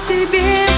тебе.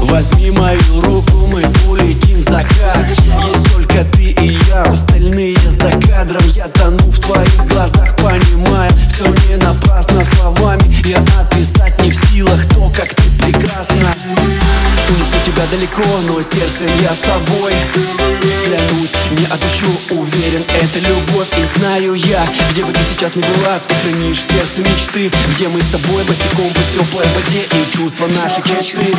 Возьми мою руку, мы улетим в закат Есть только ты и я, остальные за кадром. Я тону в твоих глазах, понимая далеко, но сердцем я с тобой. Клянусь, не отпущу, уверен, это любовь. И знаю я, где бы ты сейчас ни была Ты хранишь в сердце мечты. Где мы с тобой босиком по теплой воде И чувства наши чисты